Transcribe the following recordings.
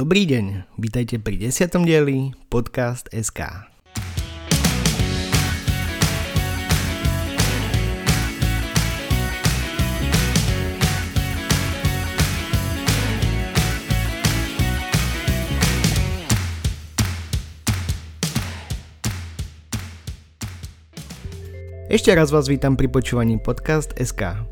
Dobrý deň, vítajte pri 10. dieli Podcast SK. Ešte raz vás vítam pri počúvaní podcast SK.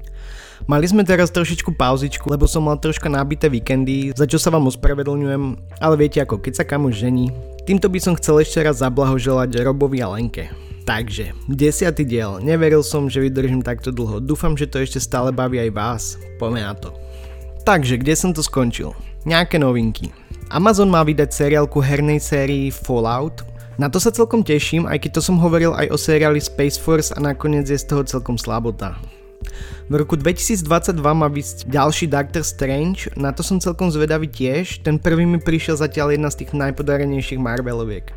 Mali sme teraz trošičku pauzičku, lebo som mal troška nabité víkendy, za čo sa vám ospravedlňujem, ale viete ako, keď sa kamoš žení. Týmto by som chcel ešte raz zablahoželať Robovi a Lenke. Takže, desiatý diel, neveril som, že vydržím takto dlho, dúfam, že to ešte stále baví aj vás, poďme na to. Takže, kde som to skončil? Nejaké novinky. Amazon má vydať seriálku hernej sérii Fallout, na to sa celkom teším, aj keď to som hovoril aj o seriáli Space Force a nakoniec je z toho celkom slabota. V roku 2022 má vysť ďalší Doctor Strange, na to som celkom zvedavý tiež, ten prvý mi prišiel zatiaľ jedna z tých najpodarenejších Marveloviek.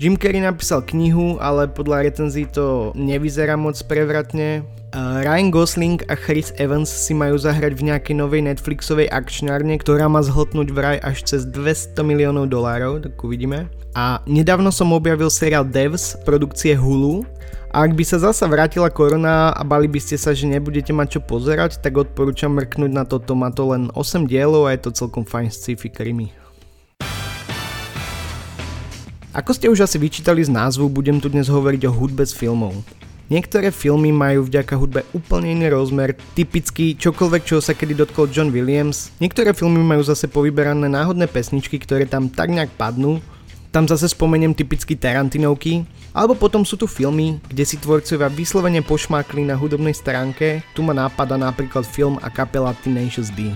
Jim Carrey napísal knihu, ale podľa recenzí to nevyzerá moc prevratne. Ryan Gosling a Chris Evans si majú zahrať v nejakej novej Netflixovej akčňárne, ktorá má zhltnúť vraj až cez 200 miliónov dolárov, tak uvidíme. A nedávno som objavil seriál Devs produkcie Hulu ak by sa zasa vrátila korona a bali by ste sa, že nebudete mať čo pozerať, tak odporúčam mrknúť na toto, má to len 8 dielov a je to celkom fajn sci-fi krimi. Ako ste už asi vyčítali z názvu, budem tu dnes hovoriť o hudbe z filmov. Niektoré filmy majú vďaka hudbe úplne iný rozmer, typicky čokoľvek, čo sa kedy dotkol John Williams. Niektoré filmy majú zase povyberané náhodné pesničky, ktoré tam tak nejak padnú tam zase spomeniem typicky Tarantinovky, alebo potom sú tu filmy, kde si tvorcovia vyslovene pošmákli na hudobnej stránke, tu ma nápada napríklad film a kapela Tenacious D.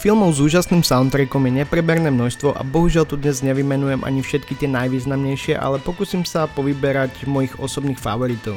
Filmov s úžasným soundtrackom je nepreberné množstvo a bohužiaľ tu dnes nevymenujem ani všetky tie najvýznamnejšie, ale pokúsim sa povyberať mojich osobných favoritov.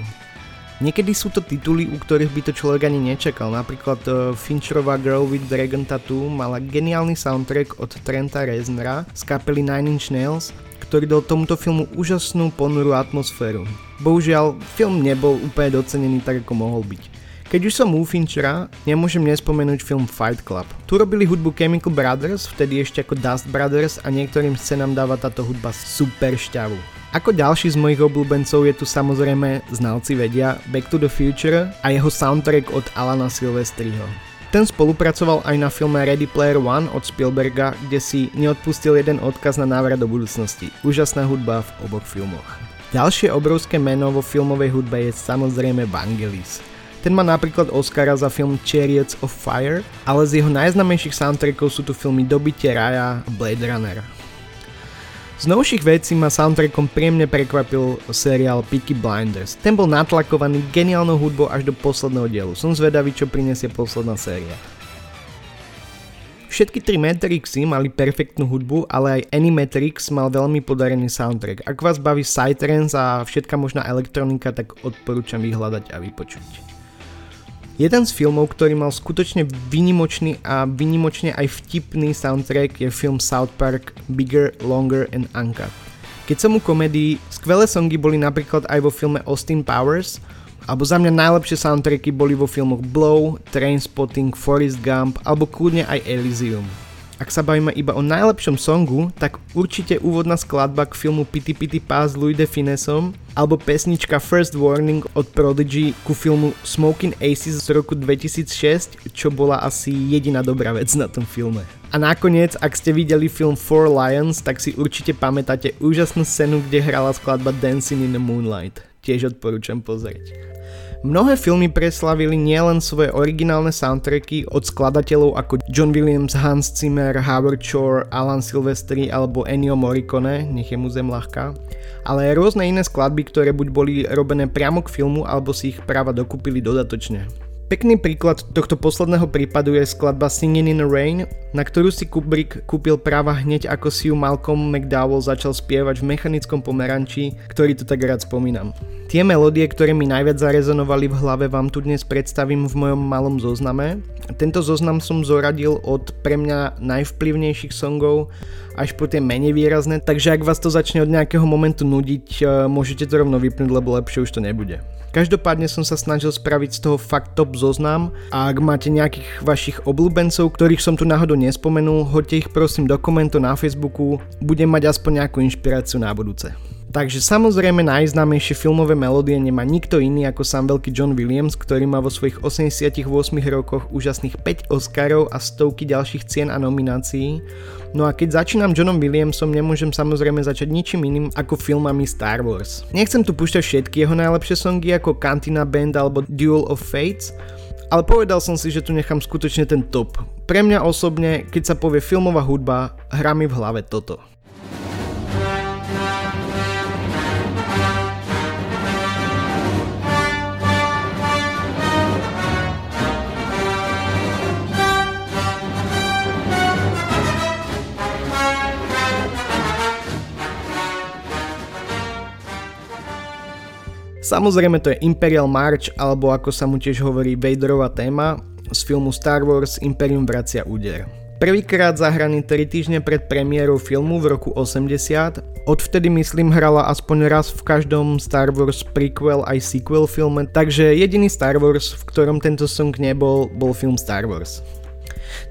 Niekedy sú to tituly, u ktorých by to človek ani nečakal. Napríklad uh, Fincherová Girl with Dragon Tattoo mala geniálny soundtrack od Trenta Reznera z kapely Nine Inch Nails, ktorý dal tomuto filmu úžasnú ponurú atmosféru. Bohužiaľ, film nebol úplne docenený tak, ako mohol byť. Keď už som u Finchera, nemôžem nespomenúť film Fight Club. Tu robili hudbu Chemical Brothers, vtedy ešte ako Dust Brothers a niektorým scenám dáva táto hudba super šťavu. Ako ďalší z mojich obľúbencov je tu samozrejme, znalci vedia, Back to the Future a jeho soundtrack od Alana Silvestriho. Ten spolupracoval aj na filme Ready Player One od Spielberga, kde si neodpustil jeden odkaz na návrat do budúcnosti. Úžasná hudba v oboch filmoch. Ďalšie obrovské meno vo filmovej hudbe je samozrejme Vangelis. Ten má napríklad Oscara za film Chariots of Fire, ale z jeho najznamejších soundtrackov sú tu filmy Dobitie raja a Blade Runner. Z novších vecí ma soundtrackom príjemne prekvapil seriál Peaky Blinders. Ten bol natlakovaný geniálnou hudbou až do posledného dielu. Som zvedavý, čo prinesie posledná séria. Všetky tri Matrixy mali perfektnú hudbu, ale aj Animatrix mal veľmi podarený soundtrack. Ak vás baví Psytrance a všetka možná elektronika, tak odporúčam vyhľadať a vypočuť. Jeden z filmov, ktorý mal skutočne vynimočný a vynimočne aj vtipný soundtrack je film South Park Bigger, Longer and Uncut. Keď som u komedii, skvelé songy boli napríklad aj vo filme Austin Powers, alebo za mňa najlepšie soundtracky boli vo filmoch Blow, Trainspotting, Forrest Gump alebo kľudne aj Elysium. Ak sa bavíme iba o najlepšom songu, tak určite úvodná skladba k filmu Pity Pity Pass s Louis de Finesom alebo pesnička First Warning od Prodigy ku filmu Smoking Aces z roku 2006, čo bola asi jediná dobrá vec na tom filme. A nakoniec, ak ste videli film Four Lions, tak si určite pamätáte úžasnú scénu, kde hrala skladba Dancing in the Moonlight. Tiež odporúčam pozrieť. Mnohé filmy preslavili nielen svoje originálne soundtracky od skladateľov ako John Williams, Hans Zimmer, Howard Shore, Alan Silvestri alebo Ennio Morricone, nech je mu zem ľahká, ale aj rôzne iné skladby, ktoré buď boli robené priamo k filmu alebo si ich práva dokúpili dodatočne. Pekný príklad tohto posledného prípadu je skladba Singing in the Rain, na ktorú si Kubrick kúpil práva hneď ako si ju Malcolm McDowell začal spievať v mechanickom pomeranči, ktorý tu tak rád spomínam. Tie melódie, ktoré mi najviac zarezonovali v hlave vám tu dnes predstavím v mojom malom zozname. Tento zoznam som zoradil od pre mňa najvplyvnejších songov až po tie menej výrazné, takže ak vás to začne od nejakého momentu nudiť, eh, môžete to rovno vypnúť, lebo lepšie už to nebude. Každopádne som sa snažil spraviť z toho fakt top zoznam a ak máte nejakých vašich obľúbencov, ktorých som tu náhodou nespomenul, hoďte ich prosím do komentu na Facebooku, budem mať aspoň nejakú inšpiráciu na budúce. Takže samozrejme najznámejšie filmové melódie nemá nikto iný ako sám veľký John Williams, ktorý má vo svojich 88 rokoch úžasných 5 Oscarov a stovky ďalších cien a nominácií. No a keď začínam Johnom Williamsom, nemôžem samozrejme začať ničím iným ako filmami Star Wars. Nechcem tu púšťať všetky jeho najlepšie songy ako Cantina Band alebo Duel of Fates, ale povedal som si, že tu nechám skutočne ten top. Pre mňa osobne, keď sa povie filmová hudba, hrá mi v hlave toto. Samozrejme to je Imperial March, alebo ako sa mu tiež hovorí Vaderová téma z filmu Star Wars Imperium vracia úder. Prvýkrát zahraný 3 týždne pred premiérou filmu v roku 80, odvtedy myslím hrala aspoň raz v každom Star Wars prequel aj sequel filme, takže jediný Star Wars, v ktorom tento song nebol, bol film Star Wars.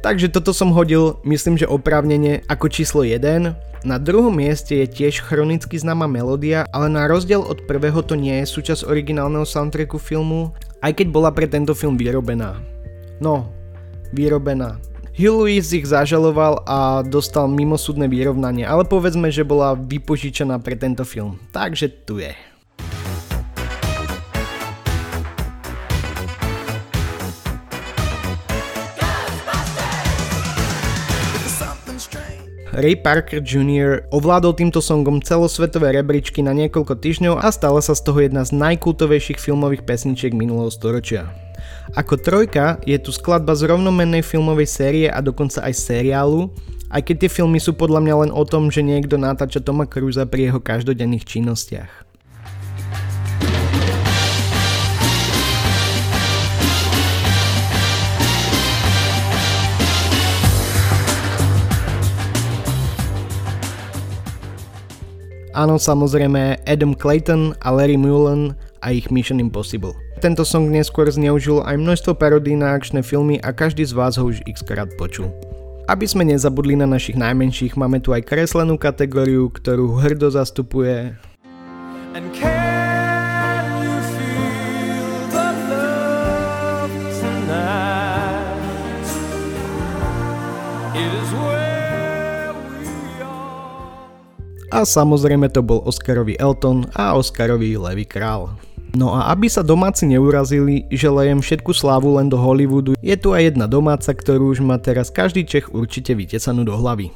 Takže toto som hodil, myslím, že oprávnene ako číslo 1, na druhom mieste je tiež chronicky známa melódia, ale na rozdiel od prvého to nie je súčasť originálneho soundtracku filmu, aj keď bola pre tento film vyrobená. No, vyrobená. Hugh Lewis ich zažaloval a dostal mimosúdne vyrovnanie, ale povedzme, že bola vypožičená pre tento film. Takže tu je. Ray Parker Jr. ovládol týmto songom celosvetové rebríčky na niekoľko týždňov a stala sa z toho jedna z najkultovejších filmových pesničiek minulého storočia. Ako trojka je tu skladba z rovnomennej filmovej série a dokonca aj seriálu, aj keď tie filmy sú podľa mňa len o tom, že niekto natáča Toma Cruisa pri jeho každodenných činnostiach. Áno, samozrejme Adam Clayton a Larry Mullen a ich Mission Impossible. Tento song neskôr zneužil aj množstvo parodí na akčné filmy a každý z vás ho už x krát počul. Aby sme nezabudli na našich najmenších, máme tu aj kreslenú kategóriu, ktorú hrdo zastupuje And A samozrejme to bol Oscarový Elton a Oscarový Levy Král. No a aby sa domáci neurazili, že lejem všetku slávu len do Hollywoodu, je tu aj jedna domáca, ktorú už má teraz každý Čech určite vytesanú do hlavy.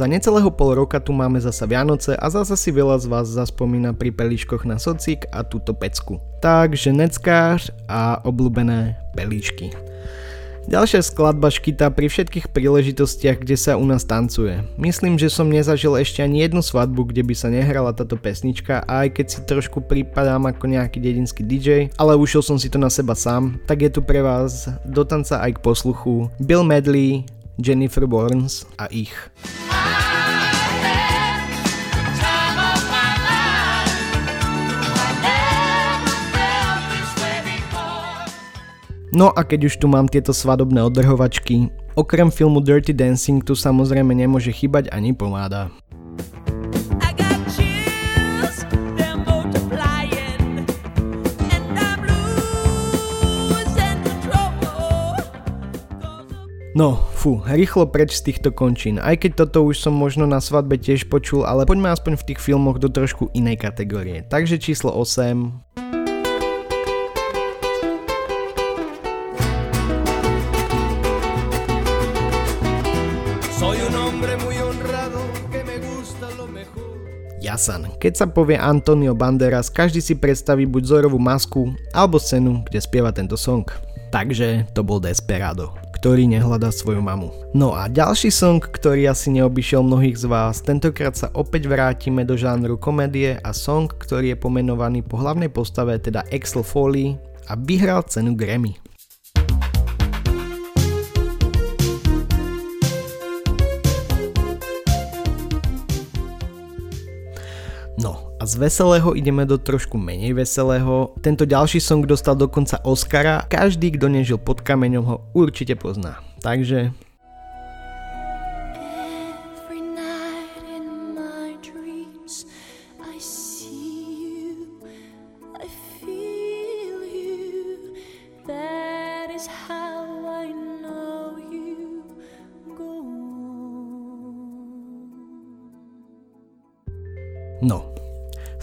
Za necelého pol roka tu máme zasa Vianoce a zasa si veľa z vás zaspomína pri pelíškoch na socik a túto pecku. Takže neckář a obľúbené pelíšky. Ďalšia skladba škytá pri všetkých príležitostiach, kde sa u nás tancuje. Myslím, že som nezažil ešte ani jednu svadbu, kde by sa nehrala táto pesnička a aj keď si trošku prípadám ako nejaký dedinský DJ, ale ušiel som si to na seba sám, tak je tu pre vás do tanca aj k posluchu Bill Medley, Jennifer Burns a ich. No a keď už tu mám tieto svadobné odrhovačky, okrem filmu Dirty Dancing tu samozrejme nemôže chýbať ani pomáda. No, fú, rýchlo preč z týchto končín. Aj keď toto už som možno na svadbe tiež počul, ale poďme aspoň v tých filmoch do trošku inej kategórie. Takže číslo 8. Jasan. Keď sa povie Antonio Banderas, každý si predstaví buď Zorovú masku alebo scénu, kde spieva tento song. Takže to bol Desperado ktorý nehľadá svoju mamu. No a ďalší song, ktorý asi neobyšiel mnohých z vás, tentokrát sa opäť vrátime do žánru komédie a song, ktorý je pomenovaný po hlavnej postave, teda Axel Foley a vyhral cenu Grammy. A z veselého ideme do trošku menej veselého. Tento ďalší song dostal dokonca Oscara. Každý, kto nežil pod kameňom ho určite pozná. Takže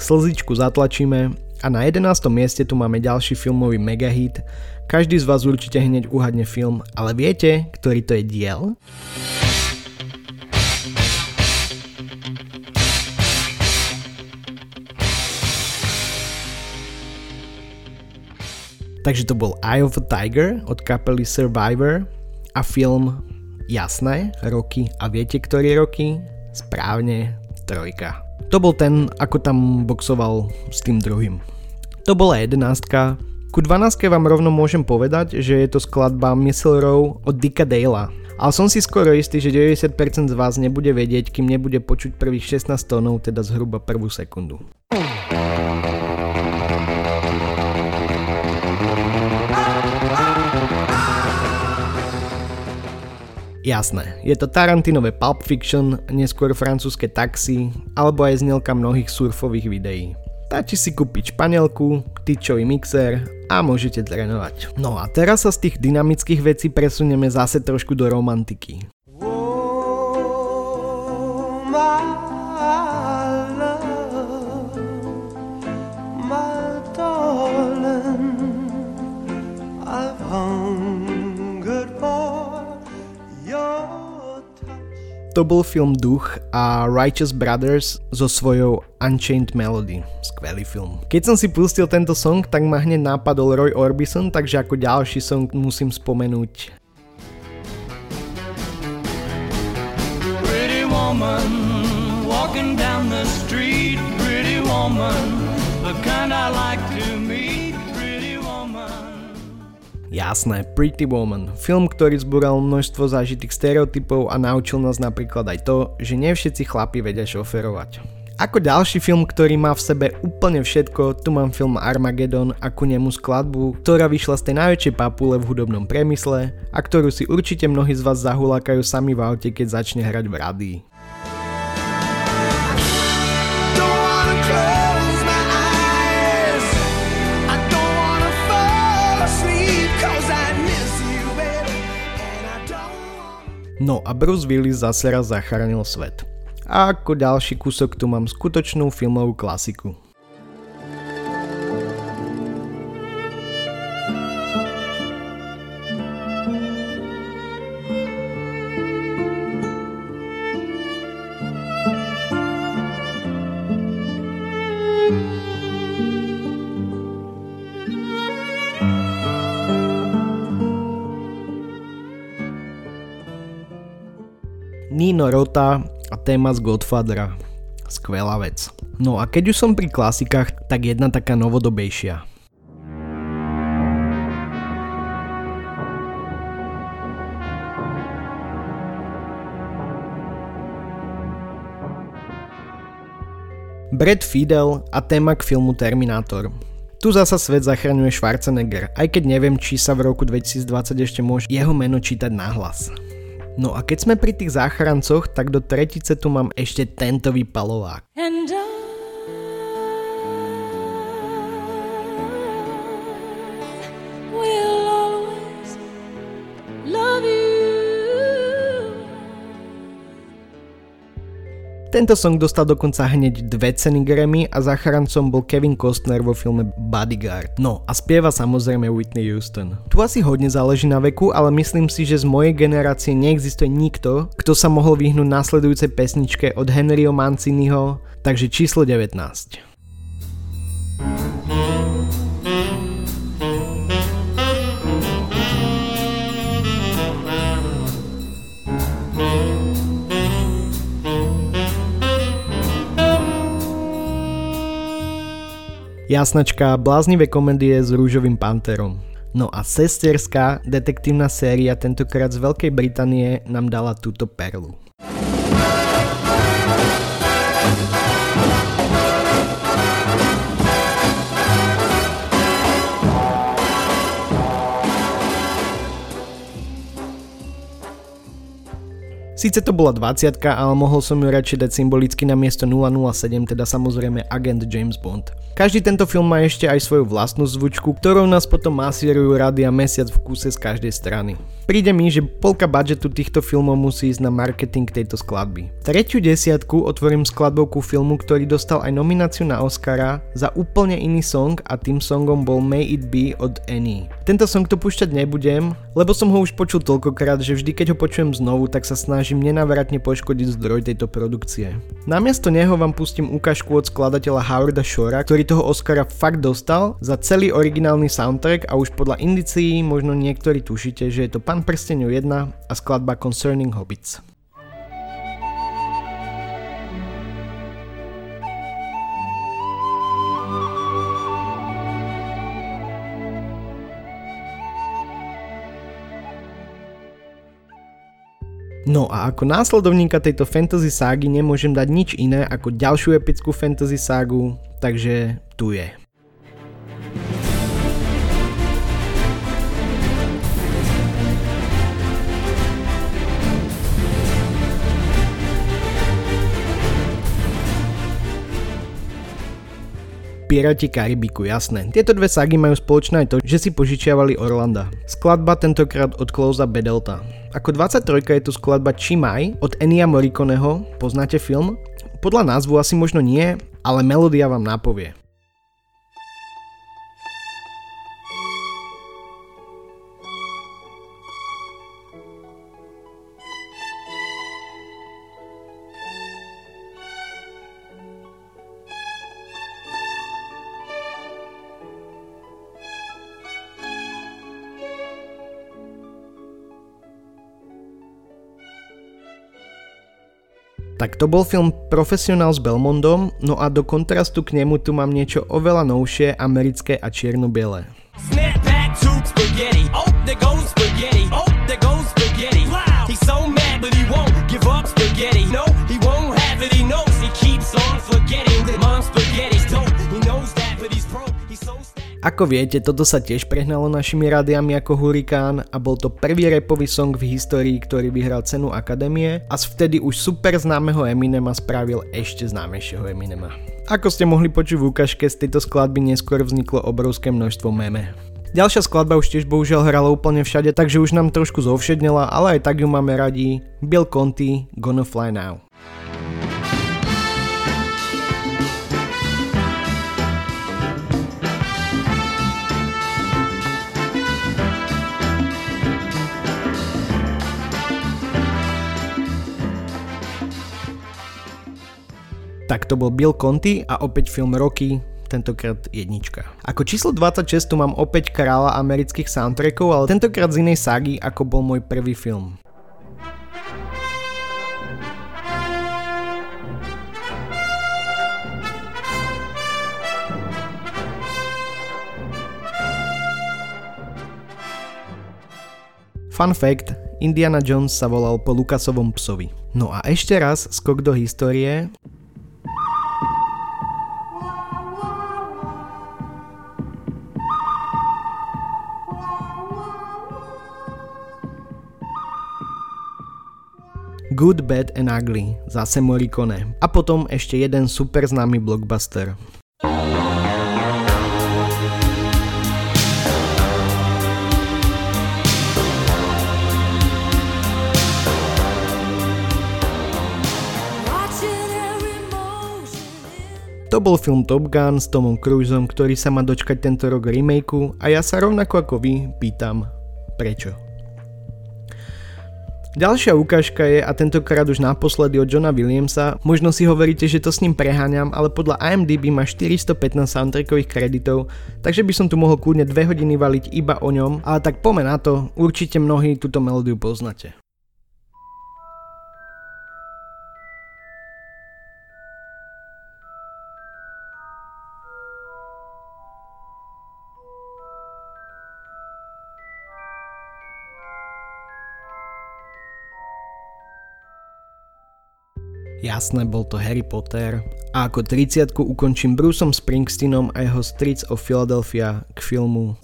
slzičku zatlačíme a na 11. mieste tu máme ďalší filmový megahit. Každý z vás určite hneď uhadne film, ale viete, ktorý to je diel? Takže to bol Eye of a Tiger od kapely Survivor a film Jasné, roky. A viete, ktorý roky? Správne, trojka. To bol ten, ako tam boxoval s tým druhým. To bola jedenáctka. Ku 12 vám rovno môžem povedať, že je to skladba Missile Row od Dicka Dale'a. Ale som si skoro istý, že 90% z vás nebude vedieť, kým nebude počuť prvých 16 tónov, teda zhruba prvú sekundu. Jasné, je to Tarantinové Pulp Fiction, neskôr francúzske taxi, alebo aj znelka mnohých surfových videí. Stačí si kúpiť španielku, tyčový mixer a môžete trénovať. No a teraz sa z tých dynamických vecí presunieme zase trošku do romantiky. To bol film Duch a Righteous Brothers so svojou Unchained Melody. Skvelý film. Keď som si pustil tento song, tak ma hneď nápadol Roy Orbison, takže ako ďalší song musím spomenúť Pretty woman walking down the street Pretty woman the kind I like to Jasné, Pretty Woman. Film, ktorý zbúral množstvo zážitých stereotypov a naučil nás napríklad aj to, že nie všetci chlapi vedia šoferovať. Ako ďalší film, ktorý má v sebe úplne všetko, tu mám film Armageddon a ku nemu skladbu, ktorá vyšla z tej najväčšej papule v hudobnom priemysle a ktorú si určite mnohí z vás zahulákajú sami v aute, keď začne hrať v radii. No a Bruce Willis zase raz zachránil svet. A ako ďalší kúsok tu mám skutočnú filmovú klasiku. Nino Rota a téma z Godfathera. Skvelá vec. No a keď už som pri klasikách, tak jedna taká novodobejšia. Brad Fidel a téma k filmu Terminator. Tu zasa svet zachraňuje Schwarzenegger, aj keď neviem, či sa v roku 2020 ešte môže jeho meno čítať nahlas. No a keď sme pri tých záchrancoch, tak do tretice tu mám ešte tento vypalovák. And Tento song dostal dokonca hneď dve ceny Grammy a záchrancom bol Kevin Costner vo filme Bodyguard. No a spieva samozrejme Whitney Houston. Tu asi hodne záleží na veku, ale myslím si, že z mojej generácie neexistuje nikto, kto sa mohol vyhnúť následujúcej pesničke od Henryho Manciniho, takže číslo 19. Jasnačka bláznivé komedie s rúžovým panterom. No a sesterská detektívna séria tentokrát z Veľkej Británie nám dala túto perlu. Sice to bola 20 ale mohol som ju radšej dať symbolicky na miesto 007, teda samozrejme agent James Bond. Každý tento film má ešte aj svoju vlastnú zvučku, ktorou nás potom masírujú rady a mesiac v kúse z každej strany. Príde mi, že polka budžetu týchto filmov musí ísť na marketing tejto skladby. Tretiu desiatku otvorím skladbou filmu, ktorý dostal aj nomináciu na Oscara za úplne iný song a tým songom bol May It Be od Annie. Tento song to púšťať nebudem, lebo som ho už počul toľkokrát, že vždy keď ho počujem znovu, tak sa snažím nenavratne poškodiť zdroj tejto produkcie. Namiesto neho vám pustím ukážku od skladateľa Howarda Shora, ktorý toho Oscara fakt dostal za celý originálny soundtrack a už podľa indicií možno niektorí tušíte, že je to Pán prstenov 1 a skladba Concerning Hobbits. No a ako následovníka tejto fantasy ságy nemôžem dať nič iné ako ďalšiu epickú fantasy ságu, takže tu je. Piráti Karibiku, jasné. Tieto dve ságy majú spoločné aj to, že si požičiavali Orlanda. Skladba tentokrát od Clousa Bedelta. Ako 23 je tu skladba Chimay od Enia Morriconeho, poznáte film? Podľa názvu asi možno nie, ale melódia vám napovie. Tak to bol film Profesionál s Belmondom, no a do kontrastu k nemu tu mám niečo oveľa novšie, americké a čierno-biele. Spaghetti. Ako viete, toto sa tiež prehnalo našimi rádiami ako hurikán a bol to prvý repový song v histórii, ktorý vyhral cenu Akadémie a z vtedy už super známeho Eminema spravil ešte známejšieho Eminema. Ako ste mohli počuť v ukážke, z tejto skladby neskôr vzniklo obrovské množstvo meme. Ďalšia skladba už tiež bohužiaľ hrala úplne všade, takže už nám trošku zovšednela, ale aj tak ju máme radi. Bill Conti, Gonna Fly Now. Tak to bol Bill Conti a opäť film Rocky, tentokrát jednička. Ako číslo 26 tu mám opäť kráľa amerických soundtrackov, ale tentokrát z inej ságy, ako bol môj prvý film. Fun fact, Indiana Jones sa volal po Lukasovom psovi. No a ešte raz skok do histórie. Good, Bad and Ugly, zase Morricone. A potom ešte jeden super známy blockbuster. To bol film Top Gun s Tomom Cruiseom, ktorý sa má dočkať tento rok remakeu a ja sa rovnako ako vy pýtam, prečo? Ďalšia ukážka je, a tentokrát už naposledy od Johna Williamsa, možno si hovoríte, že to s ním preháňam, ale podľa IMDb má 415 soundtrackových kreditov, takže by som tu mohol kľudne 2 hodiny valiť iba o ňom, ale tak poďme na to, určite mnohí túto melódiu poznáte. Jasné, bol to Harry Potter. A ako 30 ukončím Bruceom Springsteenom a jeho Streets of Philadelphia k filmu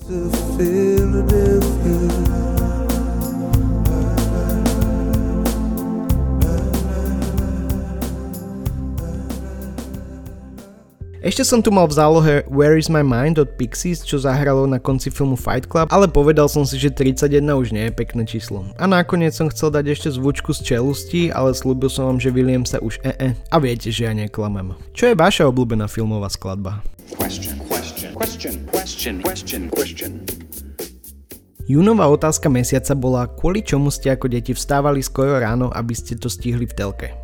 Ešte som tu mal v zálohe Where is my mind od Pixies, čo zahralo na konci filmu Fight Club, ale povedal som si, že 31 už nie je pekné číslo. A nakoniec som chcel dať ešte zvučku z čelusti, ale slúbil som vám, že William sa už ee. A viete, že ja neklamem. Čo je vaša obľúbená filmová skladba? Question, question, question, question, question, question. Júnová otázka mesiaca bola, kvôli čomu ste ako deti vstávali skoro ráno, aby ste to stihli v telke.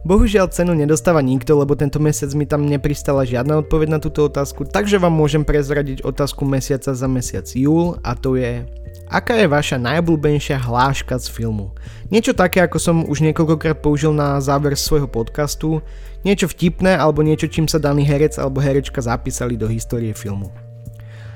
Bohužiaľ cenu nedostáva nikto, lebo tento mesiac mi tam nepristala žiadna odpoveď na túto otázku, takže vám môžem prezradiť otázku mesiaca za mesiac júl a to je Aká je vaša najobľúbenejšia hláška z filmu? Niečo také, ako som už niekoľkokrát použil na záver svojho podcastu, niečo vtipné alebo niečo, čím sa daný herec alebo herečka zapísali do histórie filmu.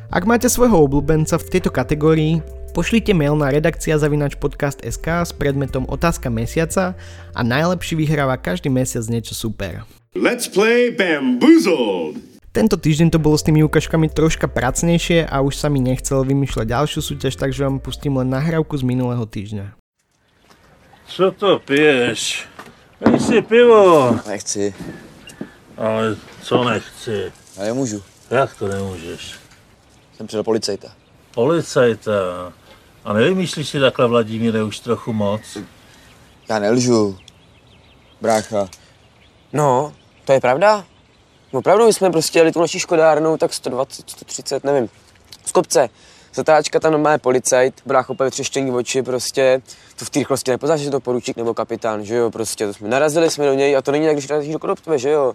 Ak máte svojho obľúbenca v tejto kategórii, Pošlite mail na redakcia zavinač podcast.sk s predmetom Otázka mesiaca a najlepší vyhráva každý mesiac niečo super. Let's play Bamboozled! Tento týždeň to bolo s tými ukážkami troška pracnejšie a už sa mi nechcel vymýšľať ďalšiu súťaž, takže vám pustím len nahrávku z minulého týždňa. Co to piješ? Pij si pivo. Nechci. Ale co nechci? Já nemůžu. Jak to nemůžeš? Jsem přidal policajta. Policajta? A nevymýšlíš si takhle, Vladimíre, už trochu moc? Já nelžu. Brácha. No, to je pravda. Opravdu, my jsme prostě jeli tu naší škodárnou, tak 120, 130, nevím, z kopce. Zatáčka tam normálně policajt, brácho úplně třeštění oči, prostě to v té rychlosti nepoznáš, že to poručík nebo kapitán, že jo, prostě to jsme narazili jsme do něj a to není tak, když narazíš do kodobtve, že jo.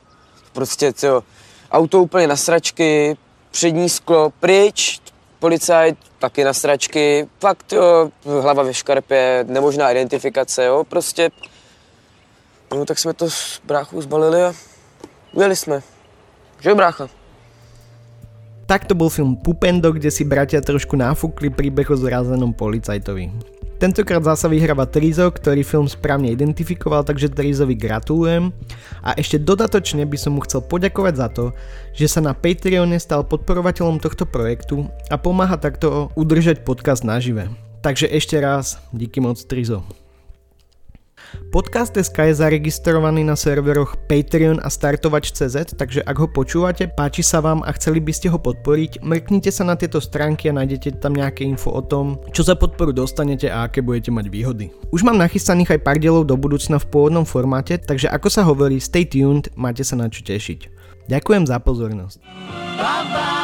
Prostě, co, auto úplně na sračky, přední sklo pryč, policajt taky na stračky, fakt jo, hlava ve škarpě, nemožná identifikace, jo, prostě. No tak jsme to s bráchou zbalili a ujeli jsme. Že brácha? Tak to bol film Pupendo, kde si bratia trošku nafúkli príbeh o zrazenom policajtovi. Tentokrát zasa vyhráva Trizo, ktorý film správne identifikoval, takže Trizovi gratulujem. A ešte dodatočne by som mu chcel poďakovať za to, že sa na Patreone stal podporovateľom tohto projektu a pomáha takto udržať podcast nažive. Takže ešte raz, díky moc Trizo. Podcast SK je zaregistrovaný na serveroch Patreon a Startovač.cz, takže ak ho počúvate, páči sa vám a chceli by ste ho podporiť, mrknite sa na tieto stránky a nájdete tam nejaké info o tom, čo za podporu dostanete a aké budete mať výhody. Už mám nachystaných aj pár dielov do budúcna v pôvodnom formáte, takže ako sa hovorí, stay tuned, máte sa na čo tešiť. Ďakujem za pozornosť. Bye bye.